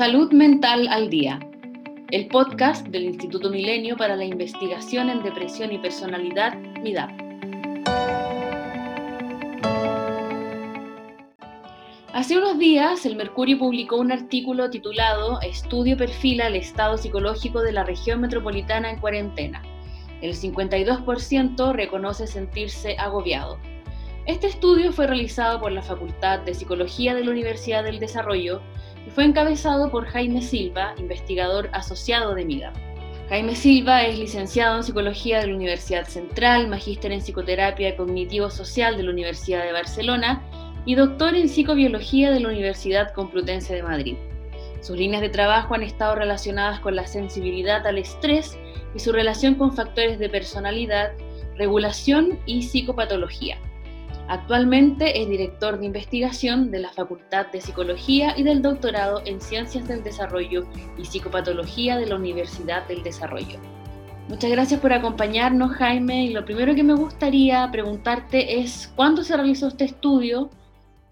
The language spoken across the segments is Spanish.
Salud Mental al Día, el podcast del Instituto Milenio para la Investigación en Depresión y Personalidad, MIDAP. Hace unos días, el Mercurio publicó un artículo titulado Estudio perfila el estado psicológico de la región metropolitana en cuarentena. El 52% reconoce sentirse agobiado. Este estudio fue realizado por la Facultad de Psicología de la Universidad del Desarrollo fue encabezado por Jaime Silva, investigador asociado de MIDA. Jaime Silva es licenciado en Psicología de la Universidad Central, magíster en Psicoterapia Cognitivo-Social de la Universidad de Barcelona y doctor en Psicobiología de la Universidad Complutense de Madrid. Sus líneas de trabajo han estado relacionadas con la sensibilidad al estrés y su relación con factores de personalidad, regulación y psicopatología. Actualmente es director de investigación de la Facultad de Psicología y del doctorado en Ciencias del Desarrollo y Psicopatología de la Universidad del Desarrollo. Muchas gracias por acompañarnos, Jaime. Y lo primero que me gustaría preguntarte es cuándo se realizó este estudio,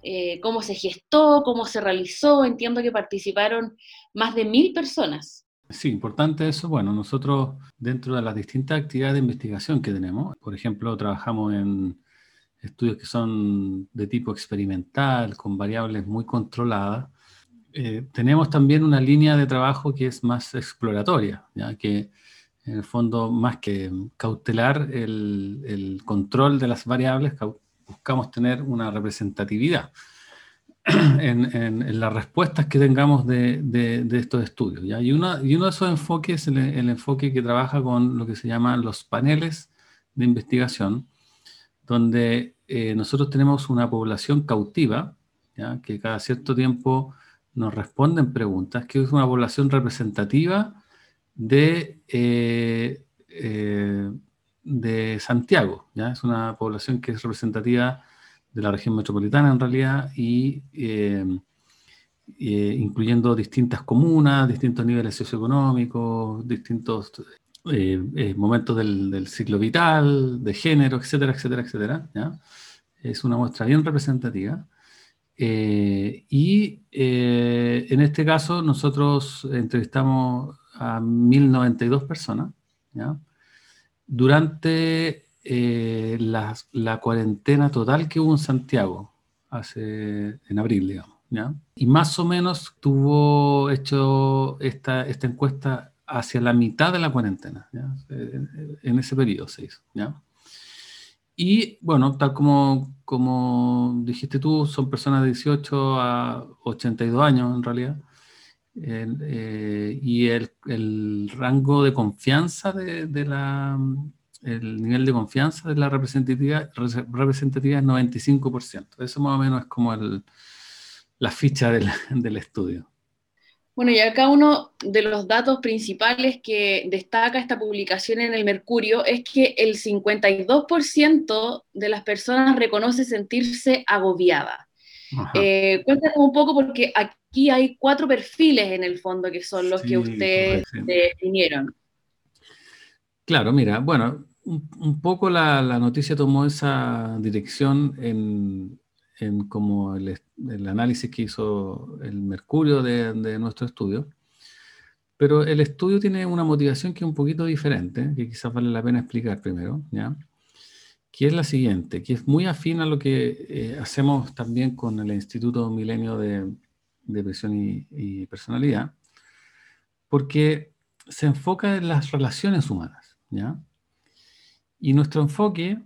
eh, cómo se gestó, cómo se realizó. Entiendo que participaron más de mil personas. Sí, importante eso. Bueno, nosotros dentro de las distintas actividades de investigación que tenemos, por ejemplo, trabajamos en estudios que son de tipo experimental, con variables muy controladas. Eh, tenemos también una línea de trabajo que es más exploratoria, ¿ya? que en el fondo, más que cautelar el, control de las variables, buscamos tener una representatividad en, las respuestas que tengamos de, estos estudios. ¿ya? Y, y uno de esos enfoques es el, el enfoque que trabaja con lo que se llaman los paneles de investigación, donde eh, nosotros tenemos una población cautiva, que cada cierto tiempo nos responden preguntas, que es una población representativa de, eh, eh, de Santiago. ¿ya? Es una población que es representativa de la región metropolitana en realidad y incluyendo distintas comunas, distintos niveles socioeconómicos, distintos eh, eh, momentos del, ciclo vital, de género, etcétera, etcétera, etcétera. ¿ya? Es una muestra bien representativa. Eh, y en este caso nosotros entrevistamos a 1092 personas ¿ya? durante la, la, cuarentena total que hubo en Santiago hace, en abril, digamos. ¿ya? Y más o menos tuvo hecho esta, esta encuesta hacia la mitad de la cuarentena, en ese periodo se hizo. ¿ya? Y bueno, tal como, como dijiste tú, son personas de 18 a 82 años en realidad. Eh, y el, el, rango de confianza de, de, la, el nivel de confianza de la representatividad, representatividad es 95%. Eso más o menos es como el, la ficha del, del estudio. Bueno, y acá uno de los datos principales que destaca esta publicación en el Mercurio es que el 52% de las personas reconoce sentirse agobiada. Eh, cuéntanos un poco porque aquí hay cuatro perfiles en el fondo que son los que ustedes definieron. Claro, mira, bueno, un, poco la, la, noticia tomó esa dirección en, en como el, análisis que hizo el Mercurio de, nuestro estudio. Pero el estudio tiene una motivación que es un poquito diferente, que quizás vale la pena explicar primero, ¿ya? Que es la siguiente, que es muy afín a lo que eh, hacemos también con el Instituto Milenio de Depresión y, y Personalidad, porque se enfoca en las relaciones humanas, ¿ya? Y nuestro enfoque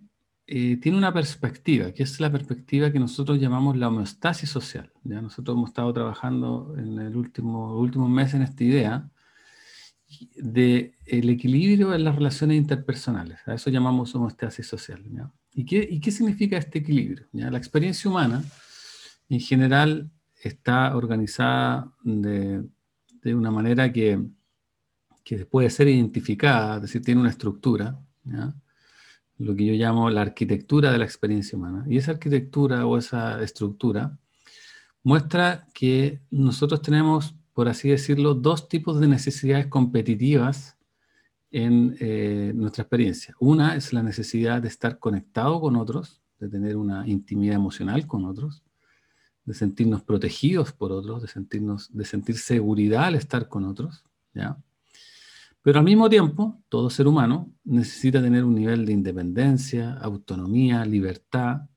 eh, tiene una perspectiva, que es la perspectiva que nosotros llamamos la homeostasis social. ¿ya? Nosotros hemos estado trabajando en el último últimos meses en esta idea de el equilibrio en las relaciones interpersonales. A eso llamamos homeostasis social. ¿Y, qué, ¿Y qué significa este equilibrio? ¿ya? La experiencia humana, en general, está organizada de, de una manera que, que puede ser identificada, es decir, tiene una estructura. Lo que yo llamo la arquitectura de la experiencia humana. Y esa arquitectura o esa estructura muestra que nosotros tenemos, por así decirlo, dos tipos de necesidades competitivas en eh, nuestra experiencia. Una es la necesidad de estar conectado con otros, de tener una intimidad emocional con otros. de sentirnos protegidos por otros, de, sentirnos, de sentir seguridad al estar con otros, ¿ya? Pero al mismo tiempo, todo ser humano necesita tener un nivel de independencia, autonomía, libertad,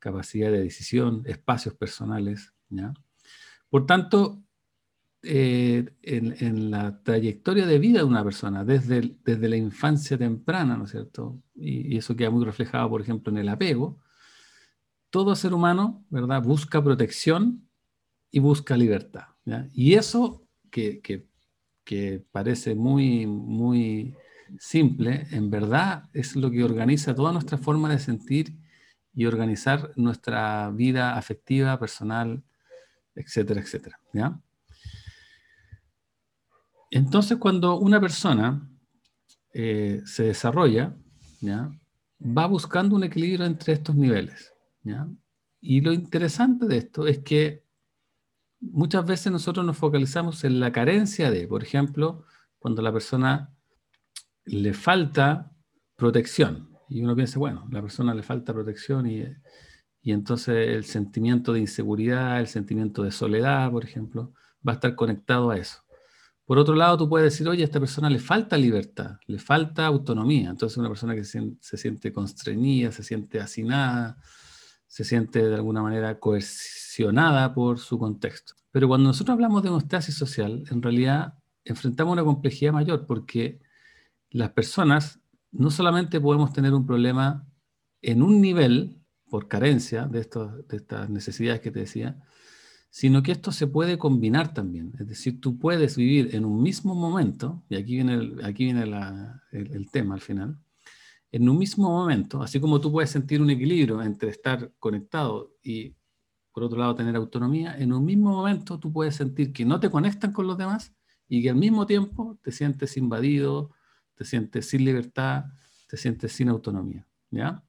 capacidad de decisión, espacios personales. ¿ya? Por tanto, eh, en, la trayectoria de vida de una persona, desde, desde la infancia temprana, ¿no es cierto? Y, eso queda muy reflejado, por ejemplo, en el apego, todo ser humano, ¿verdad? Busca protección y busca libertad. ¿ya? Y eso que, que, parece muy, muy simple, en verdad es lo que organiza toda nuestra forma de sentir y organizar nuestra vida afectiva, personal, etcétera, etcétera. ¿ya? Entonces, cuando una persona eh, se desarrolla, ¿ya? va buscando un equilibrio entre estos niveles. ¿ya? Y lo interesante de esto es que muchas veces nosotros nos focalizamos en la carencia de, por ejemplo, cuando la persona le falta protección. Y uno piensa, bueno, la persona le falta protección y, y entonces el sentimiento de inseguridad, el sentimiento de soledad, por ejemplo, va a estar conectado a eso. Por otro lado, tú puedes decir, oye, a esta persona le falta libertad, le falta autonomía. Entonces, una persona que se, se siente constreñida, se siente hacinada, se siente de alguna manera coercionada por su contexto. Pero cuando nosotros hablamos de homeostasis social, en realidad enfrentamos una complejidad mayor porque las personas no solamente podemos tener un problema en un nivel por carencia de, estas necesidades que te decía, sino que esto se puede combinar también. Es decir, tú puedes vivir en un mismo momento, y aquí viene aquí viene el, tema al final, en un mismo momento, así como tú puedes sentir un equilibrio entre estar conectado y, por otro lado, tener autonomía, en un mismo momento tú puedes sentir que no te conectan con los demás y que al mismo tiempo te sientes invadido, te sientes sin libertad, te sientes sin autonomía. ¿ya?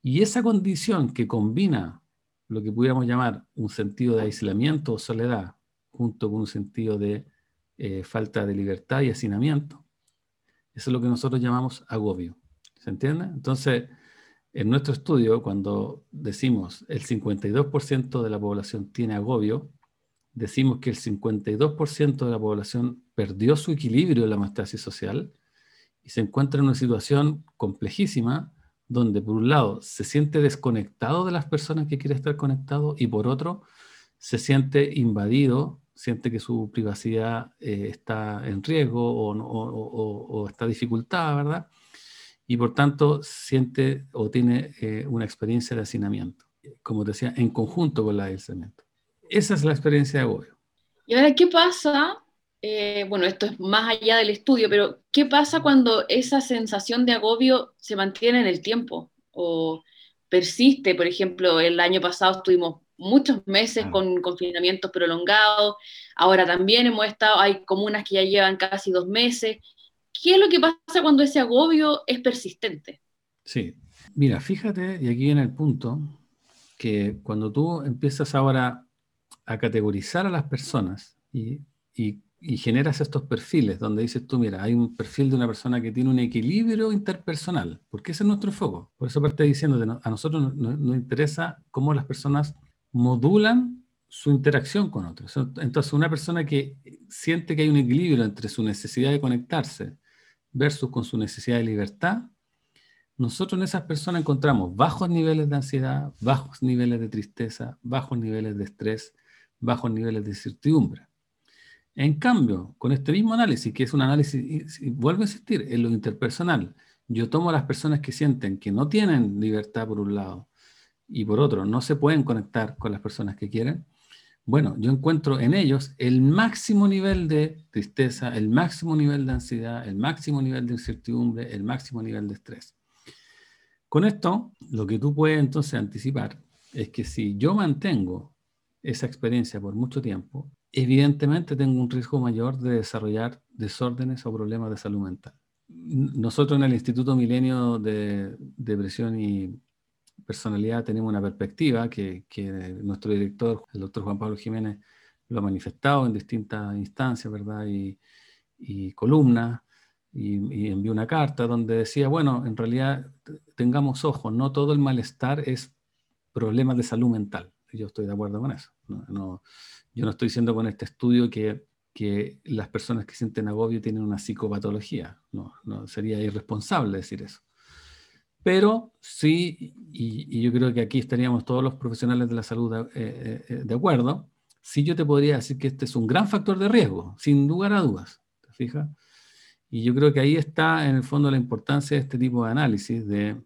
Y esa condición que combina lo que pudiéramos llamar un sentido de aislamiento o soledad, junto con un sentido de eh, falta de libertad y hacinamiento. Eso es lo que nosotros llamamos agobio. ¿Se entiende? Entonces, en nuestro estudio, cuando decimos el 52% de la población tiene agobio, decimos que el 52% de la población perdió su equilibrio en la metastasis social y se encuentra en una situación complejísima donde por un lado se siente desconectado de las personas que quiere estar conectado y por otro se siente invadido, siente que su privacidad eh, está en riesgo o, está dificultada, ¿verdad? Y por tanto siente o tiene eh, una experiencia de hacinamiento, como decía, en conjunto con la aislamiento. Esa es la experiencia de agobio. ¿Y ahora qué pasa eh, bueno, esto es más allá del estudio, pero ¿qué pasa cuando esa sensación de agobio se mantiene en el tiempo o persiste? Por ejemplo, el año pasado estuvimos muchos meses con confinamientos prolongados, ahora también hemos estado, hay comunas que ya llevan casi dos meses. ¿Qué es lo que pasa cuando ese agobio es persistente? Sí, mira, fíjate, y aquí viene el punto, que cuando tú empiezas ahora a categorizar a las personas y, y y generas estos perfiles donde dices tú, mira, hay un perfil de una persona que tiene un equilibrio interpersonal, porque ese es nuestro foco. Por eso parte diciendo, a nosotros nos, interesa cómo las personas modulan su interacción con otros. Entonces, una persona que siente que hay un equilibrio entre su necesidad de conectarse versus con su necesidad de libertad, nosotros en esas personas encontramos bajos niveles de ansiedad, bajos niveles de tristeza, bajos niveles de estrés, bajos niveles de incertidumbre. En cambio, con este mismo análisis, que es un análisis, y vuelvo a insistir, en lo interpersonal, yo tomo a las personas que sienten que no tienen libertad por un lado y por otro no se pueden conectar con las personas que quieren, bueno, yo encuentro en ellos el máximo nivel de tristeza, el máximo nivel de ansiedad, el máximo nivel de incertidumbre, el máximo nivel de estrés. Con esto, lo que tú puedes entonces anticipar es que si yo mantengo esa experiencia por mucho tiempo, evidentemente tengo un riesgo mayor de desarrollar desórdenes o problemas de salud mental. Nosotros en el Instituto Milenio de Depresión y Personalidad tenemos una perspectiva que, nuestro director, el doctor Juan Pablo Jiménez, lo ha manifestado en distintas instancias, ¿verdad? Y, columnas, y, y, envió una carta donde decía, bueno, en realidad tengamos ojos, no todo el malestar es problemas de salud mental. yo estoy de acuerdo con eso. yo no estoy diciendo con este estudio que, que, las personas que sienten agobio tienen una psicopatología. No, no sería irresponsable decir eso. Pero sí, y, yo creo que aquí estaríamos todos los profesionales de la salud de, eh, eh, de acuerdo, sí yo te podría decir que este es un gran factor de riesgo, sin lugar a dudas. ¿Te fijas? Y yo creo que ahí está en el fondo la importancia de este tipo de análisis, de,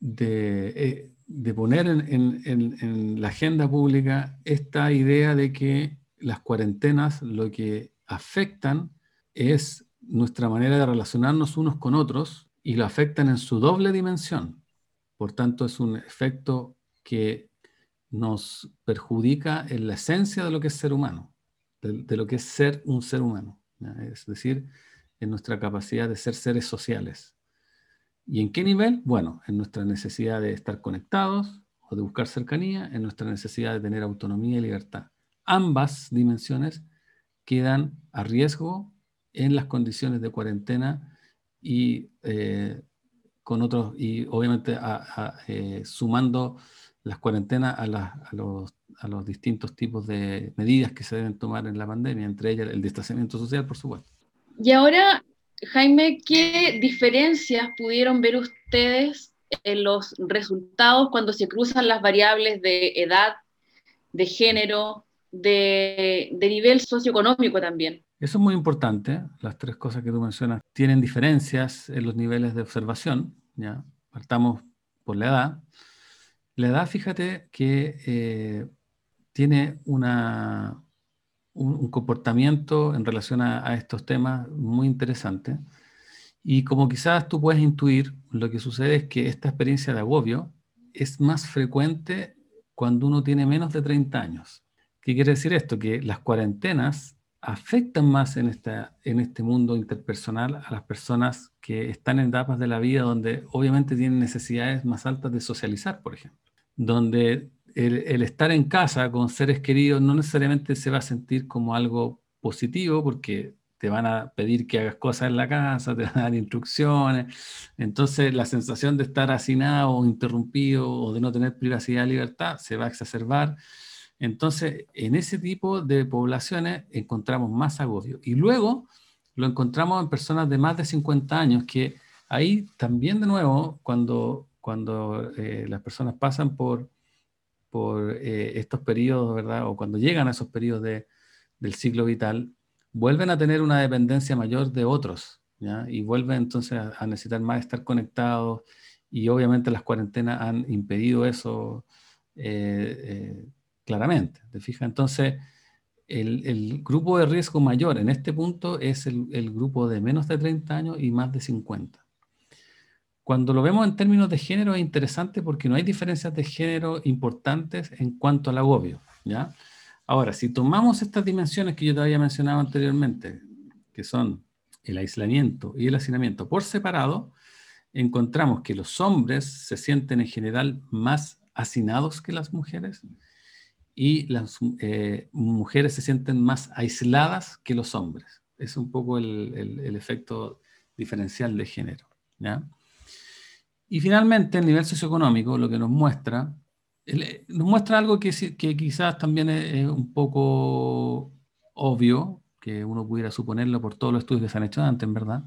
de, de poner en, la agenda pública esta idea de que las cuarentenas lo que afectan es nuestra manera de relacionarnos unos con otros y lo afectan en su doble dimensión. Por tanto, es un efecto que nos perjudica en la esencia de lo que es ser humano, de, lo que es ser un ser humano, es decir, en nuestra capacidad de ser seres sociales. ¿Y en qué nivel? Bueno, en nuestra necesidad de estar conectados o de buscar cercanía, en nuestra necesidad de tener autonomía y libertad. Ambas dimensiones quedan a riesgo en las condiciones de cuarentena y eh, con otros, y obviamente eh, sumando las cuarentenas a, los distintos tipos de medidas que se deben tomar en la pandemia, entre ellas el distanciamiento social, por supuesto. Y ahora Jaime, ¿qué diferencias pudieron ver ustedes en los resultados cuando se cruzan las variables de edad, de género, de, nivel socioeconómico también? Eso es muy importante, las tres cosas que tú mencionas tienen diferencias en los niveles de observación, ¿ya? Partamos por la edad. La edad, fíjate que eh, tiene una, un, comportamiento en relación a, estos temas muy interesante. Y como quizás tú puedes intuir, lo que sucede es que esta experiencia de agobio es más frecuente cuando uno tiene menos de 30 años. ¿Qué quiere decir esto? Que las cuarentenas afectan más en, esta, en este mundo interpersonal a las personas que están en etapas de la vida donde obviamente tienen necesidades más altas de socializar, por ejemplo, donde el, estar en casa con seres queridos no necesariamente se va a sentir como algo positivo porque te van a pedir que hagas cosas en la casa, te van a dar instrucciones. Entonces la sensación de estar hacinado o interrumpido o de no tener privacidad libertad se va a exacerbar. Entonces, en ese tipo de poblaciones encontramos más agobio. Y luego lo encontramos en personas de más de 50 años, que ahí también de nuevo, cuando, cuando eh, las personas pasan por por eh, estos periodos, ¿verdad? O cuando llegan a esos periodos de, del ciclo vital, vuelven a tener una dependencia mayor de otros, ¿ya? Y vuelven entonces a, necesitar más estar conectados y obviamente las cuarentenas han impedido eso eh, eh, claramente, ¿te fijas? Entonces, el, grupo de riesgo mayor en este punto es el, el grupo de menos de 30 años y más de 50. Cuando lo vemos en términos de género es interesante porque no hay diferencias de género importantes en cuanto al agobio. ¿ya? Ahora, si tomamos estas dimensiones que yo te había mencionado anteriormente, que son el aislamiento y el hacinamiento por separado, encontramos que los hombres se sienten en general más hacinados que las mujeres y las eh, mujeres se sienten más aisladas que los hombres. Es un poco el, el efecto diferencial de género. ¿ya? Y finalmente, el nivel socioeconómico lo que nos muestra, nos muestra algo que, que quizás también es, un poco obvio, que uno pudiera suponerlo por todos los estudios que se han hecho antes, en verdad,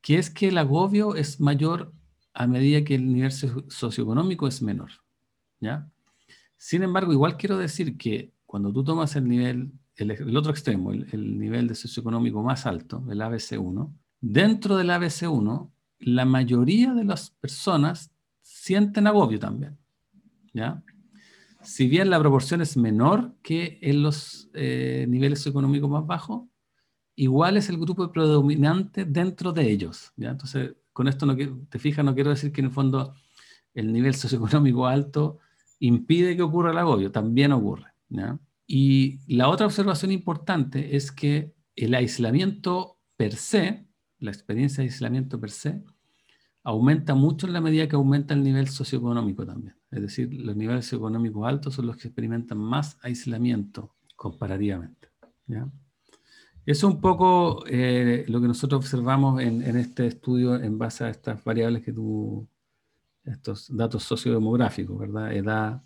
que es que el agobio es mayor a medida que el nivel socioeconómico es menor. ¿ya? Sin embargo, igual quiero decir que cuando tú tomas el nivel, el, otro extremo, el, el, nivel de socioeconómico más alto, el ABC1, dentro del ABC1 la mayoría de las personas sienten agobio también. ¿ya? Si bien la proporción es menor que en los eh, niveles económicos más bajos, igual es el grupo predominante dentro de ellos. ¿ya? Entonces, con esto no, te fijas, no quiero decir que en el fondo el nivel socioeconómico alto impide que ocurra el agobio, también ocurre. Y la otra observación importante es que el aislamiento per se, la experiencia de aislamiento per se, aumenta mucho en la medida que aumenta el nivel socioeconómico también. Es decir, los niveles socioeconómicos altos son los que experimentan más aislamiento comparativamente. Es un poco eh, lo que nosotros observamos en, este estudio en base a estas variables que tú, estos datos sociodemográficos, ¿verdad? Edad,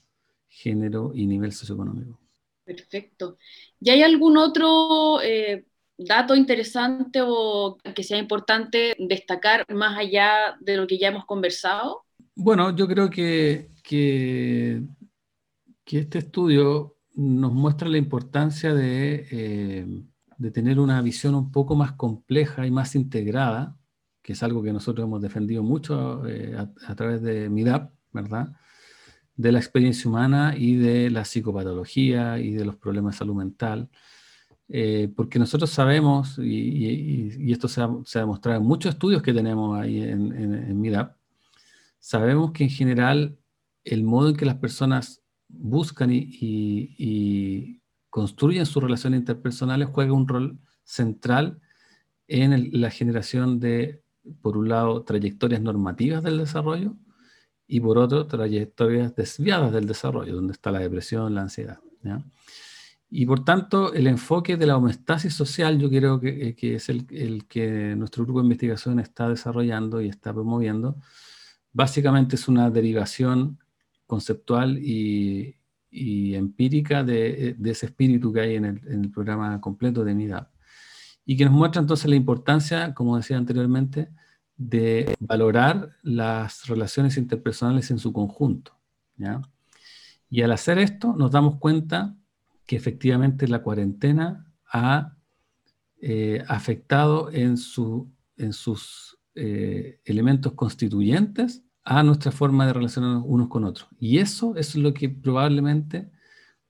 género y nivel socioeconómico. Perfecto. ¿Y hay algún otro eh, dato interesante o que sea importante destacar más allá de lo que ya hemos conversado? Bueno, yo creo que, que, este estudio nos muestra la importancia de, eh, de, tener una visión un poco más compleja y más integrada, que es algo que nosotros hemos defendido mucho eh, a, través de MIDAP, ¿verdad? De la experiencia humana y de la psicopatología y de los problemas de salud mental. Eh, porque nosotros sabemos, y, esto se ha, demostrado en muchos estudios que tenemos ahí en, en, MIDAP, sabemos que en general el modo en que las personas buscan y, construyen sus relaciones interpersonales juega un rol central en la generación de, por un lado, trayectorias normativas del desarrollo y por otro, trayectorias desviadas del desarrollo, donde está la depresión, la ansiedad. Y por tanto, el enfoque de la homeostasis social, yo creo que, eh, es el, que nuestro grupo de investigación está desarrollando y está promoviendo, básicamente es una derivación conceptual y, empírica de, eh, de, ese espíritu que hay en el, en el, programa completo de MIDAP. Y que nos muestra entonces la importancia, como decía anteriormente, de valorar las relaciones interpersonales en su conjunto. Y al hacer esto, nos damos cuenta que efectivamente la cuarentena ha eh, afectado en, en sus eh, elementos constituyentes a nuestra forma de relacionarnos unos con otros. Y eso es lo que probablemente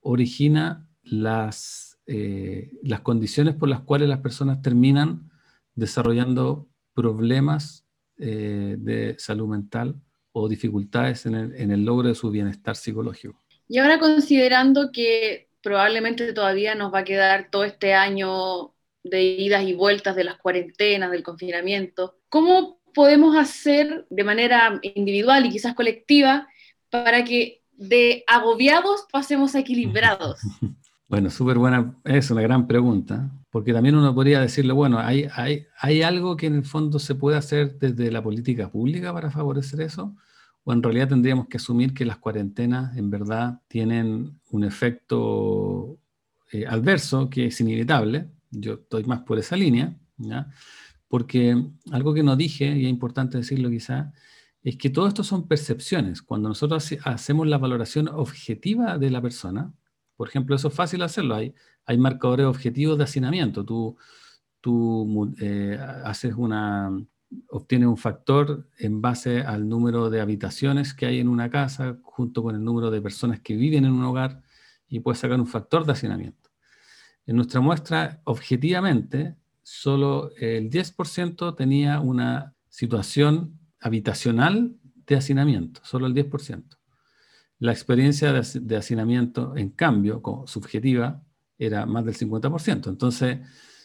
origina las, eh, las condiciones por las cuales las personas terminan desarrollando problemas de salud mental o dificultades en el, en el logro de su bienestar psicológico. Y ahora considerando que probablemente todavía nos va a quedar todo este año de idas y vueltas de las cuarentenas, del confinamiento. ¿Cómo podemos hacer de manera individual y quizás colectiva para que de agobiados pasemos a equilibrados? Bueno, súper buena, es una gran pregunta, porque también uno podría decirle, bueno, ¿hay, hay, ¿hay algo que en el fondo se puede hacer desde la política pública para favorecer eso? o en realidad tendríamos que asumir que las cuarentenas en verdad tienen un efecto eh, adverso que es inevitable. Yo estoy más por esa línea, ¿ya? porque algo que no dije, y es importante decirlo quizá, es que todo esto son percepciones. Cuando nosotros hacemos la valoración objetiva de la persona, por ejemplo, eso es fácil hacerlo, hay, hay marcadores objetivos de hacinamiento. Tú, tú eh, haces una, obtiene un factor en base al número de habitaciones que hay en una casa, junto con el número de personas que viven en un hogar, y puede sacar un factor de hacinamiento. En nuestra muestra, objetivamente, solo el 10% tenía una situación habitacional de hacinamiento, solo el 10%. La experiencia de, hacinamiento, en cambio, como subjetiva, era más del 50%. Entonces,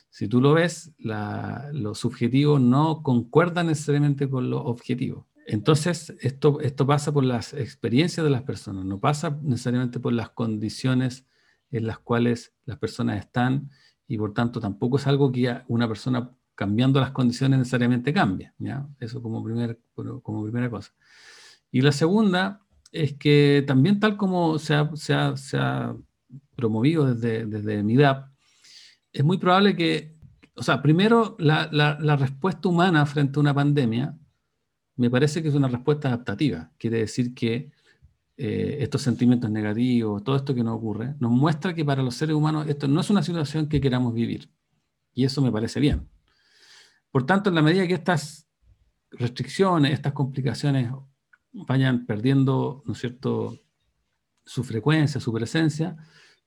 si tú lo ves, lo subjetivo no concuerda necesariamente con lo objetivo. Entonces, esto, esto pasa por las experiencias de las personas, no pasa necesariamente por las condiciones en las cuales las personas están y por tanto tampoco es algo que una persona cambiando las condiciones necesariamente cambia. ¿ya? Eso como, primer, como primera cosa. Y la segunda es que también tal como se ha, se ha, se ha promovido desde, desde MIDAP, es muy probable que, o sea, primero, la, la, respuesta humana frente a una pandemia me parece que es una respuesta adaptativa. Quiere decir que eh, estos sentimientos negativos, todo esto que nos ocurre, nos muestra que para los seres humanos esto no es una situación que queramos vivir. Y eso me parece bien. Por tanto, en la medida que estas restricciones, estas complicaciones vayan perdiendo, ¿no es cierto?, su frecuencia, su presencia,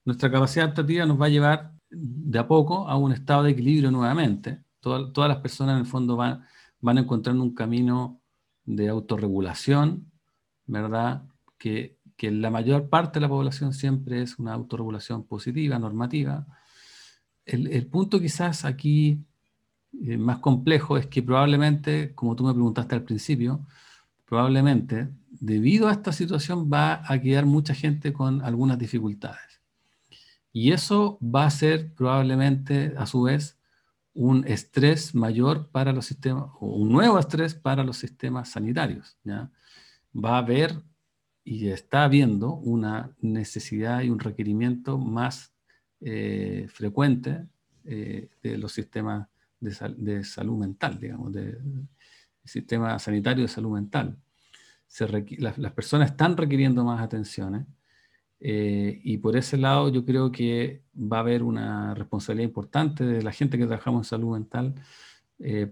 nuestra capacidad adaptativa nos va a llevar de a poco a un estado de equilibrio nuevamente. todas las personas en el fondo van, van encontrando un camino de autorregulación, ¿verdad? Que, que la mayor parte de la población siempre es una autorregulación positiva, normativa. El, el punto quizás aquí eh, más complejo es que probablemente, como tú me preguntaste al principio, probablemente debido a esta situación va a quedar mucha gente con algunas dificultades. Y eso va a ser probablemente, a su vez, un estrés mayor para los sistemas, o un nuevo estrés para los sistemas sanitarios. ¿ya? Va a haber y está habiendo una necesidad y un requerimiento más eh, frecuente eh, de los sistemas de, salud mental, digamos, del sistema sanitario de salud mental. las, personas están requiriendo más atenciones eh, y por ese lado yo creo que va a haber una responsabilidad importante de la gente que trabajamos en salud mental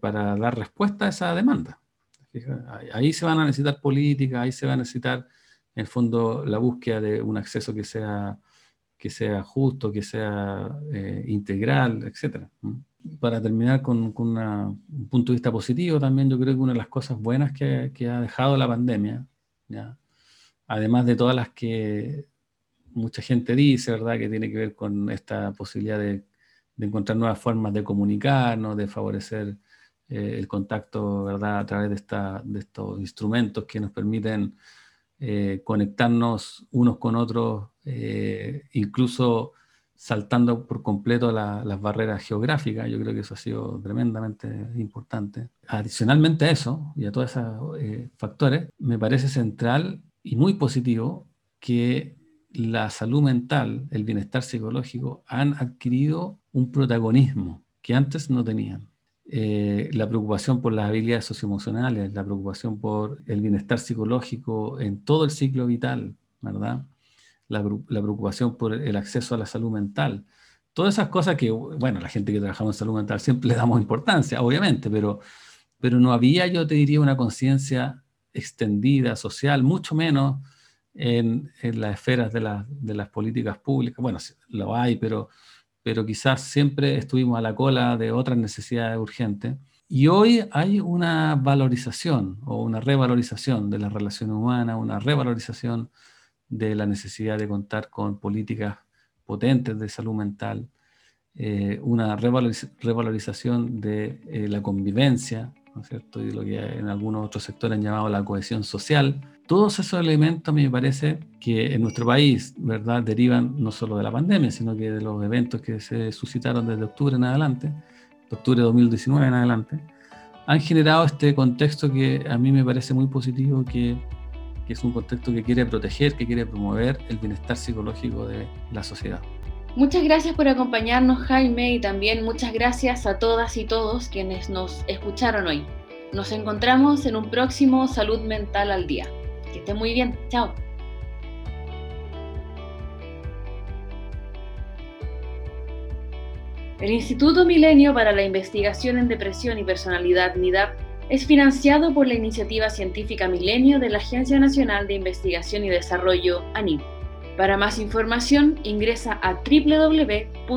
para dar respuesta a esa demanda. Ahí se van a necesitar políticas, ahí se va a necesitar en el fondo la búsqueda de un acceso que sea, que sea justo, que sea eh, integral, etc. Para terminar con, un punto de vista positivo, también yo creo que una de las cosas buenas que, ha dejado la pandemia, además de todas las que mucha gente dice, ¿verdad?, que tiene que ver con esta posibilidad de, encontrar nuevas formas de comunicarnos, de favorecer eh, el contacto, ¿verdad?, a través de, esta, estos instrumentos que nos permiten eh, conectarnos unos con otros, eh, incluso saltando por completo las barreras geográficas. Yo creo que eso ha sido tremendamente importante. Adicionalmente a eso y a todos esos eh, factores, me parece central y muy positivo que la salud mental, el bienestar psicológico han adquirido un protagonismo que antes no tenían. Eh, la preocupación por las habilidades socioemocionales, la preocupación por el bienestar psicológico en todo el ciclo vital, ¿verdad? La, preocupación por el acceso a la salud mental. Todas esas cosas que, bueno, la gente que trabajamos en salud mental siempre le damos importancia, obviamente, pero, pero no había, yo te diría, una conciencia extendida, social, mucho menos en, las esferas de, de las políticas públicas. Bueno, lo hay, pero pero quizás siempre estuvimos a la cola de otras necesidades urgentes. Y hoy hay una valorización o una revalorización de las relaciones humanas, una revalorización de la necesidad de contar con políticas potentes de salud mental, eh, una revalorización de eh, la convivencia, ¿no es cierto? Y lo que en algunos otros sectores han llamado la cohesión social. Todos esos elementos a mí me parece que en nuestro país, ¿verdad?, derivan no solo de la pandemia, sino que de los eventos que se suscitaron desde octubre en adelante, de octubre de 2019 en adelante, han generado este contexto que a mí me parece muy positivo, que, es un contexto que quiere proteger, que quiere promover el bienestar psicológico de la sociedad. Muchas gracias por acompañarnos Jaime y también muchas gracias a todas y todos quienes nos escucharon hoy. Nos encontramos en un próximo Salud Mental al Día. Que esté muy bien. Chao. El Instituto Milenio para la Investigación en Depresión y Personalidad MIDAP es financiado por la iniciativa científica Milenio de la Agencia Nacional de Investigación y Desarrollo, ANID. Para más información ingresa a www.midap.org.